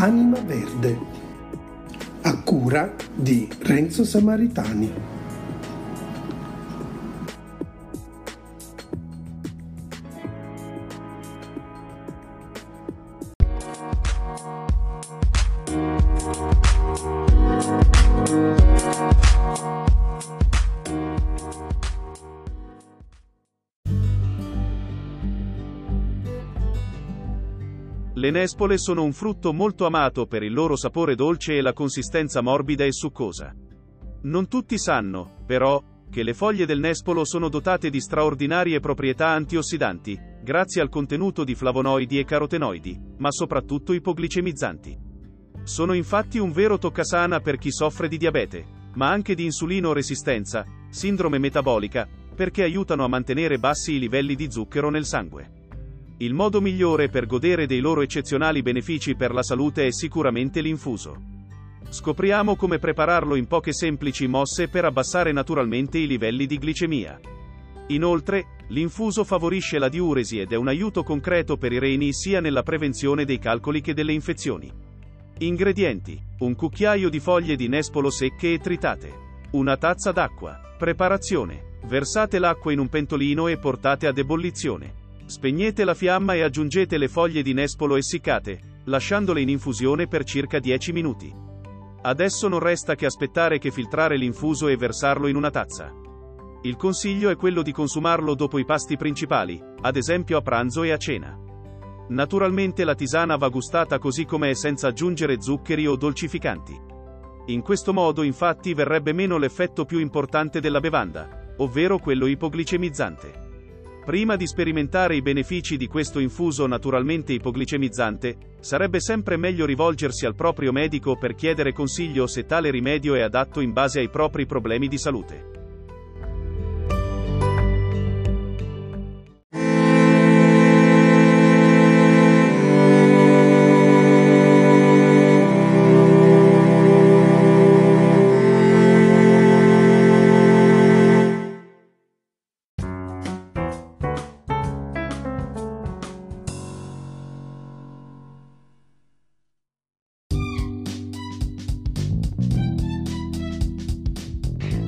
Anima Verde, a cura di Renzo Samaritani. Le nespole sono un frutto molto amato per il loro sapore dolce e la consistenza morbida e succosa. Non tutti sanno, però, che le foglie del nespolo sono dotate di straordinarie proprietà antiossidanti, grazie al contenuto di flavonoidi e carotenoidi, ma soprattutto ipoglicemizzanti. Sono infatti un vero toccasana per chi soffre di diabete, ma anche di insulino resistenza, sindrome metabolica, perché aiutano a mantenere bassi i livelli di zucchero nel sangue. Il modo migliore per godere dei loro eccezionali benefici per la salute è sicuramente l'infuso. Scopriamo come prepararlo in poche semplici mosse per abbassare naturalmente i livelli di glicemia. Inoltre, l'infuso favorisce la diuresi ed è un aiuto concreto per i reni sia nella prevenzione dei calcoli che delle infezioni. Ingredienti: un cucchiaio di foglie di nespolo secche e tritate, una tazza d'acqua. Preparazione: versate l'acqua in un pentolino e portate ad ebollizione. Spegnete la fiamma e aggiungete le foglie di nespolo essiccate, lasciandole in infusione per circa 10 minuti. Adesso non resta che aspettare che filtrare l'infuso e versarlo in una tazza. Il consiglio è quello di consumarlo dopo i pasti principali, ad esempio a pranzo e a cena. Naturalmente la tisana va gustata così com'è senza aggiungere zuccheri o dolcificanti. In questo modo infatti verrebbe meno l'effetto più importante della bevanda, ovvero quello ipoglicemizzante. Prima di sperimentare i benefici di questo infuso naturalmente ipoglicemizzante, sarebbe sempre meglio rivolgersi al proprio medico per chiedere consiglio se tale rimedio è adatto in base ai propri problemi di salute.